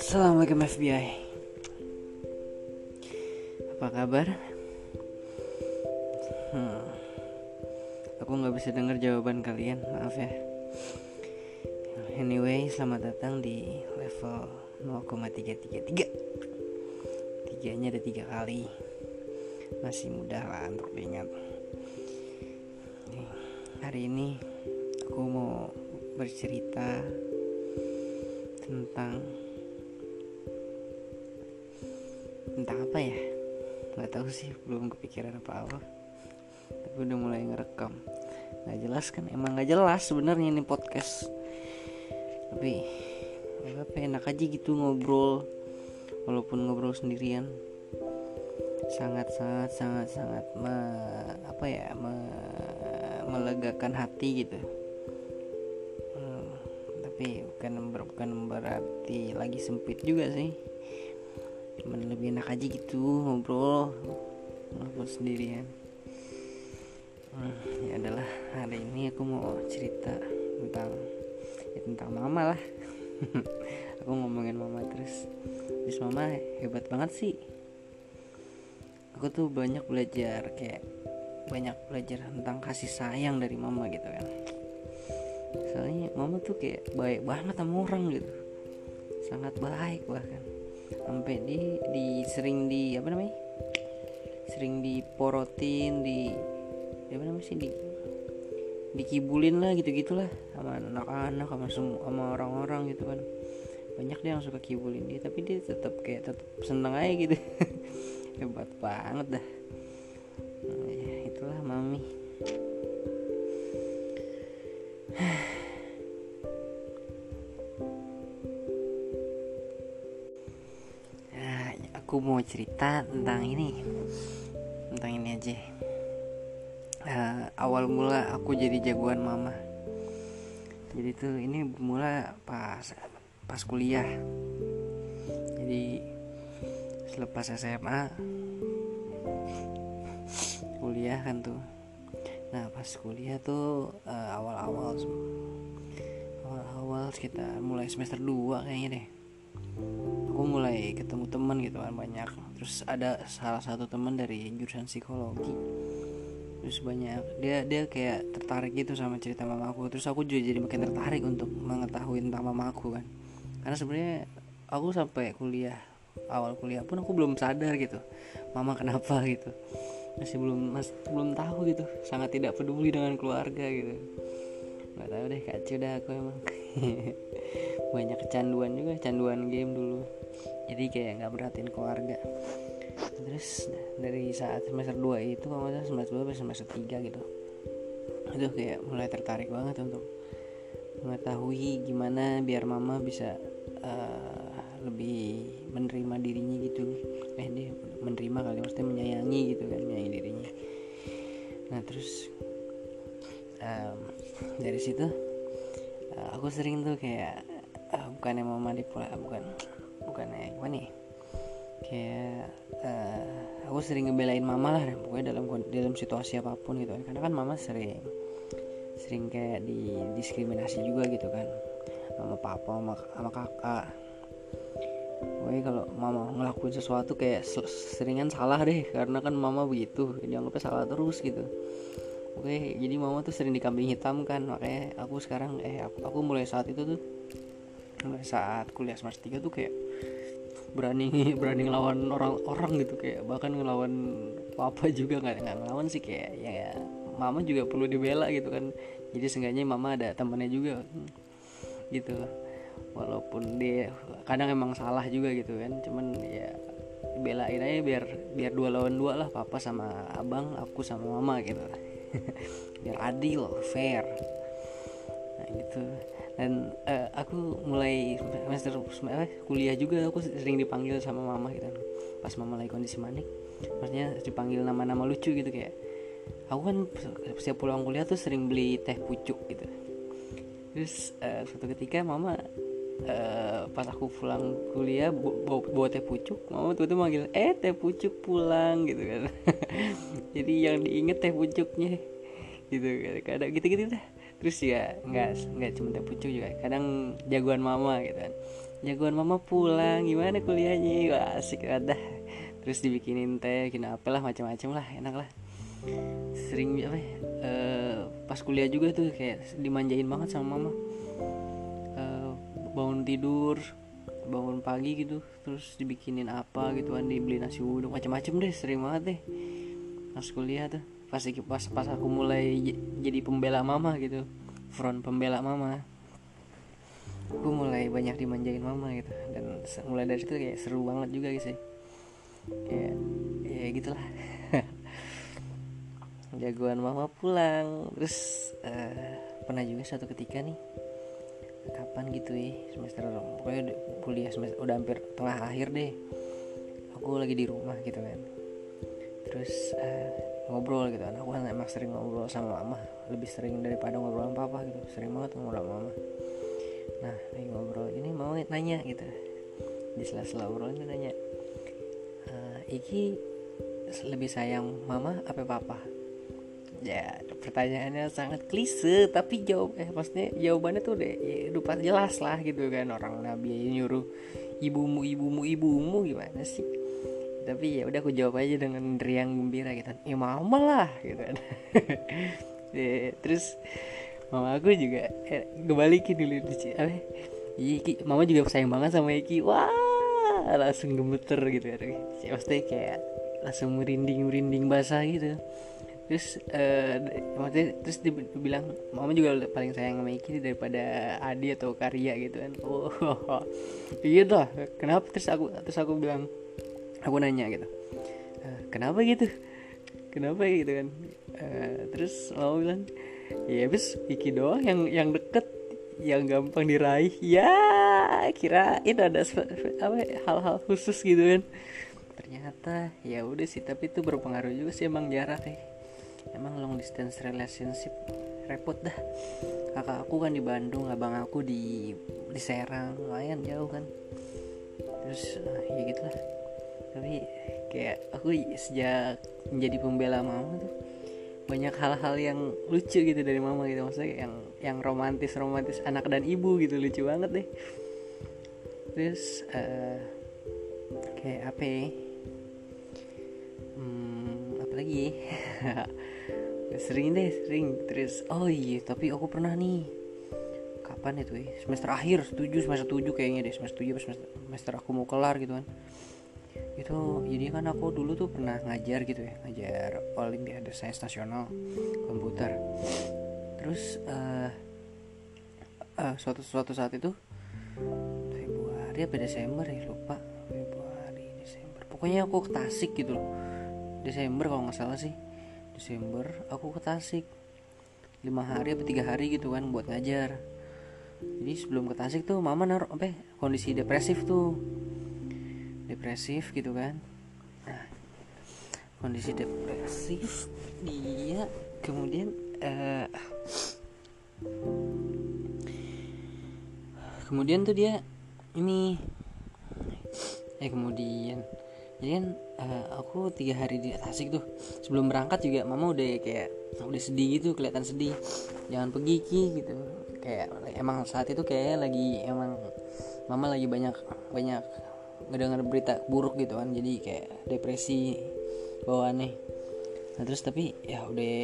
Assalamualaikum FBI Apa kabar? Hmm, aku nggak bisa dengar jawaban kalian, maaf ya. Anyway, selamat datang di level 0,333 Tiganya ada tiga kali. Masih mudah lah untuk diingat. Hari ini aku mau bercerita tentang tentang apa ya? Nggak tahu sih belum kepikiran apa apa. Tapi udah mulai ngerekam. Nggak jelas kan? Emang nggak jelas sebenarnya ini podcast. Tapi apa enak aja gitu ngobrol. Walaupun ngobrol sendirian. Sangat sangat sangat sangat me, apa ya? Me, melegakan hati gitu tapi bukan bukan berarti lagi sempit juga sih. Cuman lebih enak aja gitu ngobrol ngobrol sendirian. Hmm, ya adalah hari ini aku mau cerita tentang ya tentang mama lah. Aku ngomongin mama terus. Bis mama hebat banget sih. Aku tuh banyak belajar kayak banyak belajar tentang kasih sayang dari mama gitu kan soalnya mama tuh kayak baik banget sama orang gitu. Sangat baik bahkan. Sampai di di sering di apa namanya? Sering diporotin di apa namanya sih di dikibulin lah gitu gitulah sama anak-anak sama semua sama orang-orang gitu kan. Banyak dia yang suka kibulin dia tapi dia tetap kayak tetap seneng aja gitu. Hebat banget dah. Itulah mami nah, aku mau cerita tentang ini. Tentang ini aja. Uh, awal mula aku jadi jagoan mama. Jadi tuh ini mula pas pas kuliah. Jadi selepas SMA kuliah kan tuh nah pas kuliah tuh uh, awal-awal awal-awal sekitar mulai semester 2 kayaknya deh. Aku mulai ketemu teman gitu kan banyak. Terus ada salah satu teman dari jurusan psikologi. Terus banyak. Dia dia kayak tertarik gitu sama cerita mamaku terus aku juga jadi makin tertarik untuk mengetahui tentang mamaku kan. Karena sebenarnya aku sampai kuliah awal kuliah pun aku belum sadar gitu mama kenapa gitu masih belum masih belum tahu gitu. Sangat tidak peduli dengan keluarga gitu. Nggak tahu deh kacau dah aku emang. Banyak kecanduan juga kecanduan game dulu. Jadi kayak nggak berhatiin keluarga. Terus dari saat semester 2 itu kalau nggak semester 2 semester 3 gitu. Itu kayak mulai tertarik banget untuk mengetahui gimana biar mama bisa uh, lebih menerima kali maksudnya menyayangi gitu kan menyayangi dirinya. Nah terus um, dari situ uh, aku sering tuh kayak uh, bukannya mau manipulasi bukan bukannya gimana nih kayak uh, aku sering ngebelain mama lah pokoknya dalam dalam situasi apa pun gitu kan. Karena kan mama sering sering kayak didiskriminasi juga gitu kan sama papa sama, sama kakak Pokoknya kalau mama ngelakuin sesuatu kayak seringan salah deh Karena kan mama begitu Dianggapnya salah terus gitu. Oke jadi mama tuh sering dikambing hitam kan Makanya aku sekarang Eh aku, aku mulai saat itu tuh Mulai saat kuliah semester 3 tuh kayak berani berani ngelawan orang-orang gitu kayak bahkan ngelawan papa juga nggak nggak ngelawan sih kayak ya, mama juga perlu dibela gitu kan. Jadi seenggaknya mama ada temannya juga gitu walaupun dia kadang emang salah juga gitu kan cuman ya belain aja biar biar dua lawan dua lah papa sama abang aku sama mama gitu. Biar adil fair. Nah gitu. Dan uh, aku mulai semester eh, kuliah juga aku sering dipanggil sama mama gitu. Pas mama lagi kondisi manik maksudnya dipanggil nama-nama lucu gitu kayak aku kan setiap pulang kuliah tuh sering beli teh pucuk gitu. Terus uh, suatu ketika mama uh, pas aku pulang kuliah bawa, bawa teh pucuk mama tuh tuh manggil eh teh pucuk pulang gitu kan. Jadi yang diinget teh pucuknya gitu kan. Kadang gitu gitu dah. Terus ya nggak nggak cuma teh pucuk juga kadang jagoan mama gitu kan. Jagoan mama pulang gimana kuliahnya? Wah, asik ada terus dibikinin teh bikin apalah macam-macam lah enak lah. Sering apa ya, uh, pas kuliah juga tuh kayak dimanjain banget sama mama bangun tidur bangun pagi gitu terus dibikinin apa gitu kan dibeli nasi uduk macam-macam deh sering banget deh. Pas kuliah tuh pas pas pas aku mulai jadi pembela mama gitu front pembela mama. Aku mulai banyak dimanjain mama gitu dan mulai dari itu kayak seru banget juga gitu sih. Kayak ya gitulah. Jagoan mama pulang terus uh, pernah juga satu ketika nih kapan gitu ya semester pokoknya kuliah semester udah hampir tengah akhir deh. Aku lagi di rumah gitu kan. Terus uh, ngobrol gitu kan. Aku kan emang sering ngobrol sama mama. Lebih sering daripada ngobrol sama papa gitu. Sering banget ngobrol sama mama. Nah lagi ngobrol. Ini mau nanya gitu. Di sela-sela obrolan dia nanya e, Iki lebih sayang mama apa papa? Ya pertanyaannya sangat klise tapi jawab eh maksudnya jawabannya tuh deh ya, udah jelas lah gitu kan. Orang nabi nyuruh ibumu ibumu ibumu gimana sih? Tapi ya udah aku jawab aja dengan riang gembira gitu. Ya mama lah gitu kan. Ya, terus mama aku juga eh, ngebalikin dulu apa Iki, mama juga sayang banget sama Iki. Wah langsung gemeter gitu kan. Ya, maksudnya kayak langsung merinding merinding basah gitu terus uh, maksudnya terus dibilang mama juga paling sayang sama Iki daripada Adi atau Karya gitu kan. Oh iya dah kenapa? Terus aku terus aku bilang aku nanya gitu. Uh, kenapa gitu? Kenapa gitu kan? Uh, terus mama bilang ya habis Iki doang yang yang deket yang gampang diraih. Ya kira itu ada apa hal-hal khusus gitu kan. Ternyata ya udah sih tapi itu berpengaruh juga sih emang jarak deh emang long distance relationship repot dah. Kakak aku kan di Bandung abang aku di di Serang lumayan jauh kan. Terus uh, ya gitulah. Tapi kayak aku sejak menjadi pembela mama tuh banyak hal-hal yang lucu gitu dari mama gitu. Maksudnya yang yang romantis romantis anak dan ibu gitu lucu banget deh. Terus uh, kayak apa ya? Lagi. Sering deh sering. Terus oh iya tapi aku pernah nih. Kapan itu ya? Semester akhir setuju semester tujuh kayaknya deh. Semester tujuh semester, semester aku mau kelar gitu kan. Itu jadi kan aku dulu tuh pernah ngajar gitu ya. Ngajar olimpiade sains nasional komputer. Terus uh, uh, suatu suatu saat itu Februari apa Desember ya? Lupa. Februari Desember. Pokoknya aku ke Tasik gitu loh Desember kalau nggak salah sih. Desember aku ke Tasik. Lima hari apa tiga hari gitu kan buat ngajar. Jadi sebelum ke Tasik tuh mama naruh apa ya, kondisi depresif tuh. Depresif gitu kan. Nah kondisi depresif dia kemudian uh, kemudian tuh dia ini eh kemudian jadi kan uh, aku tiga hari di Tasik tuh. Sebelum berangkat juga mama udah kayak udah sedih gitu kelihatan sedih. Jangan pergi ki gitu. Kayak emang saat itu kayak lagi emang mama lagi banyak banyak ngedengar berita buruk gitu kan. Jadi kayak depresi bawaannya nah terus tapi ya udah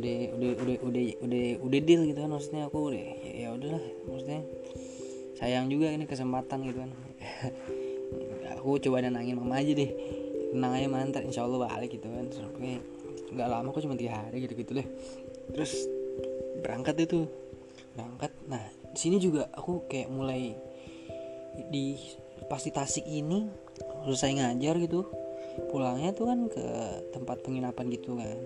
udah udah udah udah udah udah deal gitu kan maksudnya. Aku udah ya, ya udahlah maksudnya sayang juga ini kesempatan gitu kan aku coba nenangin mama aja deh. Tenang aja mantar insya Allah balik gitu kan. Terus nggak lama kok cuma tiga hari gitu gitu deh. Terus berangkat itu berangkat. Nah di sini juga aku kayak mulai di pasti Tasik ini selesai ngajar gitu. Pulangnya tuh kan ke tempat penginapan gitu kan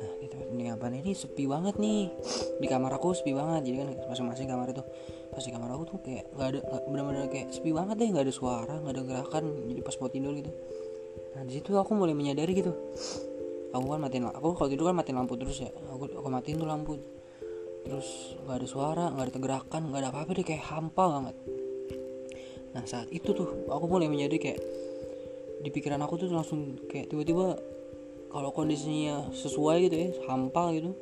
nah di tempat penginapan ini sepi banget nih. Di kamar aku sepi banget. Jadi kan masing-masing kamar itu pas di kamar aku tuh kayak nggak ada benar-benar kayak sepi banget deh. Nggak ada suara nggak ada gerakan. Jadi pas mau tidur gitu. Nah di situ aku mulai menyadari gitu. Aku kan matiin aku kalau tidur kan matiin lampu terus ya. Aku aku matiin tuh lampu. Terus nggak ada suara nggak ada gerakan nggak ada apa-apa deh. Kayak hampa banget. Nah saat itu tuh aku mulai menjadi kayak di pikiran aku tuh langsung kayak tiba-tiba kalau kondisinya sesuai gitu ya hampa gitu.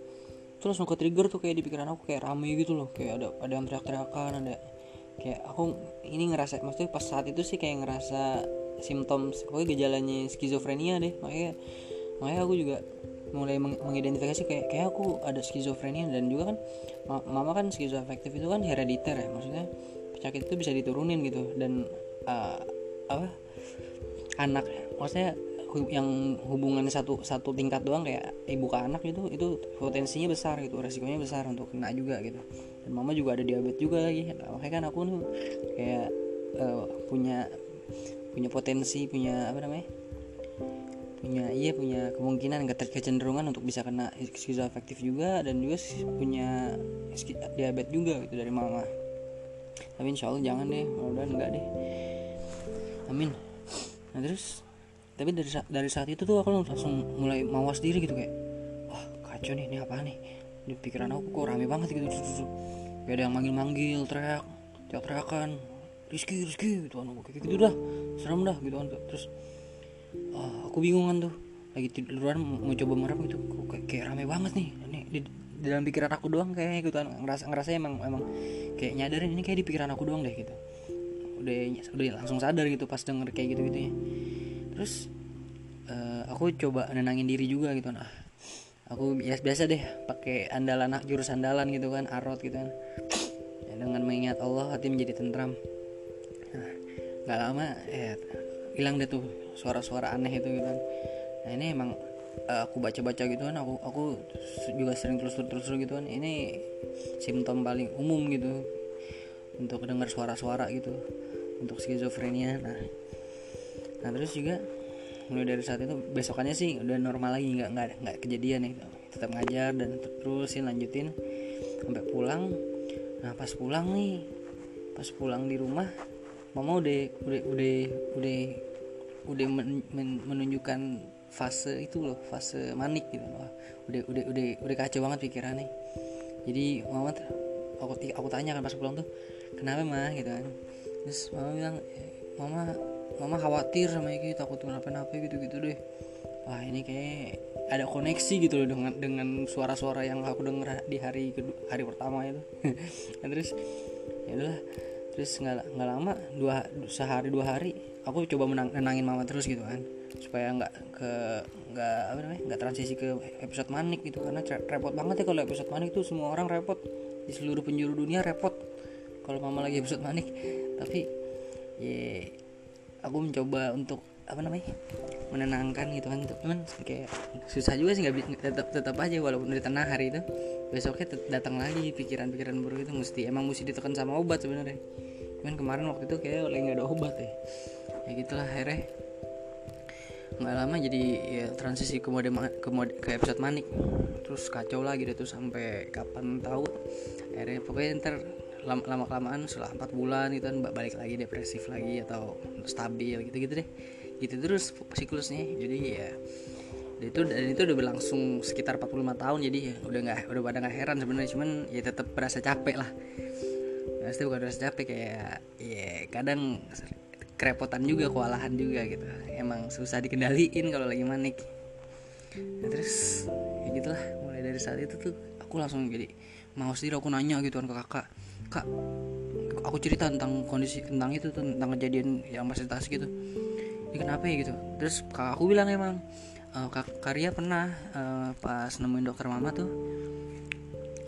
Terus langsung ke trigger tuh kayak di pikiran aku kayak rame gitu loh. Kayak ada ada yang teriak-teriakan ada kayak aku ini ngerasa maksudnya pas saat itu sih kayak ngerasa simptom pokoknya gejalanya skizofrenia deh. Makanya makanya aku juga mulai meng mengidentifikasi kayak kayak aku ada skizofrenia dan juga kan mama kan skizoafektif itu kan herediter ya. Maksudnya penyakit itu bisa diturunin gitu. Dan uh, apa anak maksudnya yang hubungan satu satu tingkat doang kayak ibu ke anak itu itu potensinya besar gitu resikonya besar untuk kena juga gitu. Dan mama juga ada diabetes juga lagi. Nah, makanya kan aku nih kayak uh, punya punya potensi punya apa namanya? Punya iya punya kemungkinan kecenderungan untuk bisa kena skizoafektif juga dan juga punya diabetes juga gitu dari mama. Tapi insya Allah jangan deh mudah-mudahan enggak deh. Amin. Nah terus tapi dari dari saat itu tuh aku langsung mulai mawas diri gitu kayak wah kacau nih ini apa nih? Di pikiran aku kok rame banget gitu kayak ada yang manggil-manggil teriak teriak-teriakan Rizky Rizky gitu kan kayak gitu dah serem dah gitu kan terus uh, aku bingung kan tuh lagi tiduran mau coba merem gitu kok kayak, kayak rame banget nih ini di, di dalam pikiran aku doang kayak gitu kan ngerasa ngerasa emang emang kayak nyadarin ini kayak di pikiran aku doang deh gitu. Udah udah langsung sadar gitu pas denger kayak gitu gitu ya terus uh, aku coba nenangin diri juga gitu nah. Aku ya biasa deh pakai andalan jurus andalan gitu kan arot gitu kan. Ya, dengan mengingat Allah hati menjadi tentram. Nah, nggak lama ya hilang deh tuh suara-suara aneh itu gitu kan. Nah ini emang uh, aku baca-baca gitu kan aku aku juga sering terus-terus gitu kan. Ini simptom paling umum gitu untuk dengar suara-suara gitu untuk skizofrenia. Nah nah terus juga mulai dari saat itu besokannya sih udah normal lagi nggak nggak nggak kejadian nih. Tetap ngajar dan terusin lanjutin sampai pulang. Nah pas pulang nih pas pulang di rumah mama udah udah udah udah udah men, men, menunjukkan fase itu loh fase manik gitu loh. Udah udah udah udah kacau banget pikirannya. Jadi mama aku aku tanya kan pas pulang tuh kenapa mah gitu kan. Terus mama bilang mama mama khawatir sama Iki takut kenapa-napa gitu-gitu deh. Wah ini kayak ada koneksi gitu loh dengan dengan suara-suara yang aku denger di hari kedua hari pertama itu. Nah, terus ya udahlah. Terus nggak nggak lama dua sehari dua hari aku coba menang, menangin mama terus gitu kan. Supaya nggak ke nggak apa namanya nggak transisi ke episode manik gitu. Karena repot banget ya kalau episode manik tuh semua orang repot. Di seluruh penjuru dunia repot. Kalau mama lagi episode manik. Tapi ya aku mencoba untuk apa namanya menenangkan gitu kan. Cuman kayak susah juga sih nggak tetap tetap aja walaupun udah tenang hari itu. Besoknya datang lagi pikiran-pikiran buruk itu mesti emang mesti ditekan sama obat sebenarnya. Cuman kemarin waktu itu kayak lagi nggak ada obat ya. Ya gitulah akhirnya nggak lama jadi ya transisi ke mode ke mode ke episode manik. Terus kacau lagi deh tuh sampai kapan tahu. Akhirnya pokoknya ntar lama, lama kelamaan setelah empat bulan itu kan balik lagi depresif lagi atau stabil gitu gitu deh. Gitu terus siklusnya. Jadi ya itu dan itu udah berlangsung sekitar 45 tahun. Jadi ya udah nggak udah pada nggak heran sebenarnya. Cuman ya tetap berasa capek lah. Pasti bukan berasa capek kayak ya kadang kerepotan juga kewalahan juga gitu. Emang susah dikendaliin kalau lagi manik. Nah, terus ya gitulah. Mulai dari saat itu tuh aku langsung jadi mau sendiri aku nanya gitu kan ke kakak kak aku cerita tentang kondisi tentang itu tentang kejadian yang pas tas gitu. Ini kenapa ya gitu? Terus kak aku bilang emang uh, kak Karya pernah uh, pas nemuin dokter mama tuh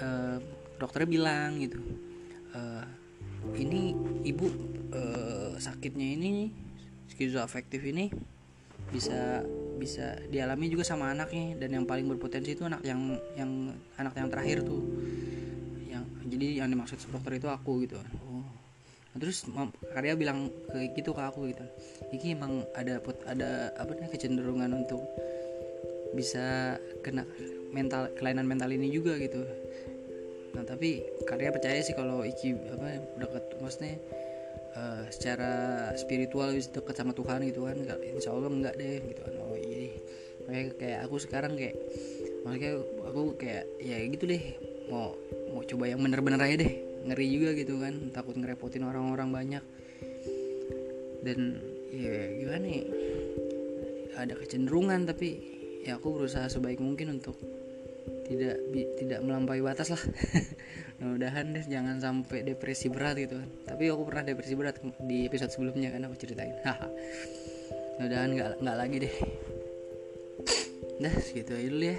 uh, dokternya bilang gitu uh, ini ibu uh, sakitnya ini skizoafektif ini bisa bisa dialami juga sama anaknya dan yang paling berpotensi itu anak yang yang anak yang terakhir tuh jadi yang dimaksud dokter itu aku gitu. Oh. Nah, terus karya bilang ke gitu ke aku gitu. Ini emang ada ada apa nih kecenderungan untuk bisa kena mental kelainan mental ini juga gitu. Nah tapi karya percaya sih kalau iki apa dekat maksudnya uh, secara spiritual bisa dekat sama Tuhan gitu kan. Insya Allah enggak deh gitu kan. Oh iya kayak kayak aku sekarang kayak makanya aku kayak ya gitu deh. Mau mau coba yang bener-bener aja deh. Ngeri juga gitu kan. Takut ngerepotin orang-orang banyak. Dan ya gimana nih ada kecenderungan tapi ya aku berusaha sebaik mungkin untuk tidak bi, tidak melampaui batas lah. Mudah-mudahan deh jangan sampai depresi berat gitu kan. Tapi aku pernah depresi berat di episode sebelumnya kan aku ceritain. Mudah-mudahan nggak nggak lagi deh. Dah segitu aja dulu ya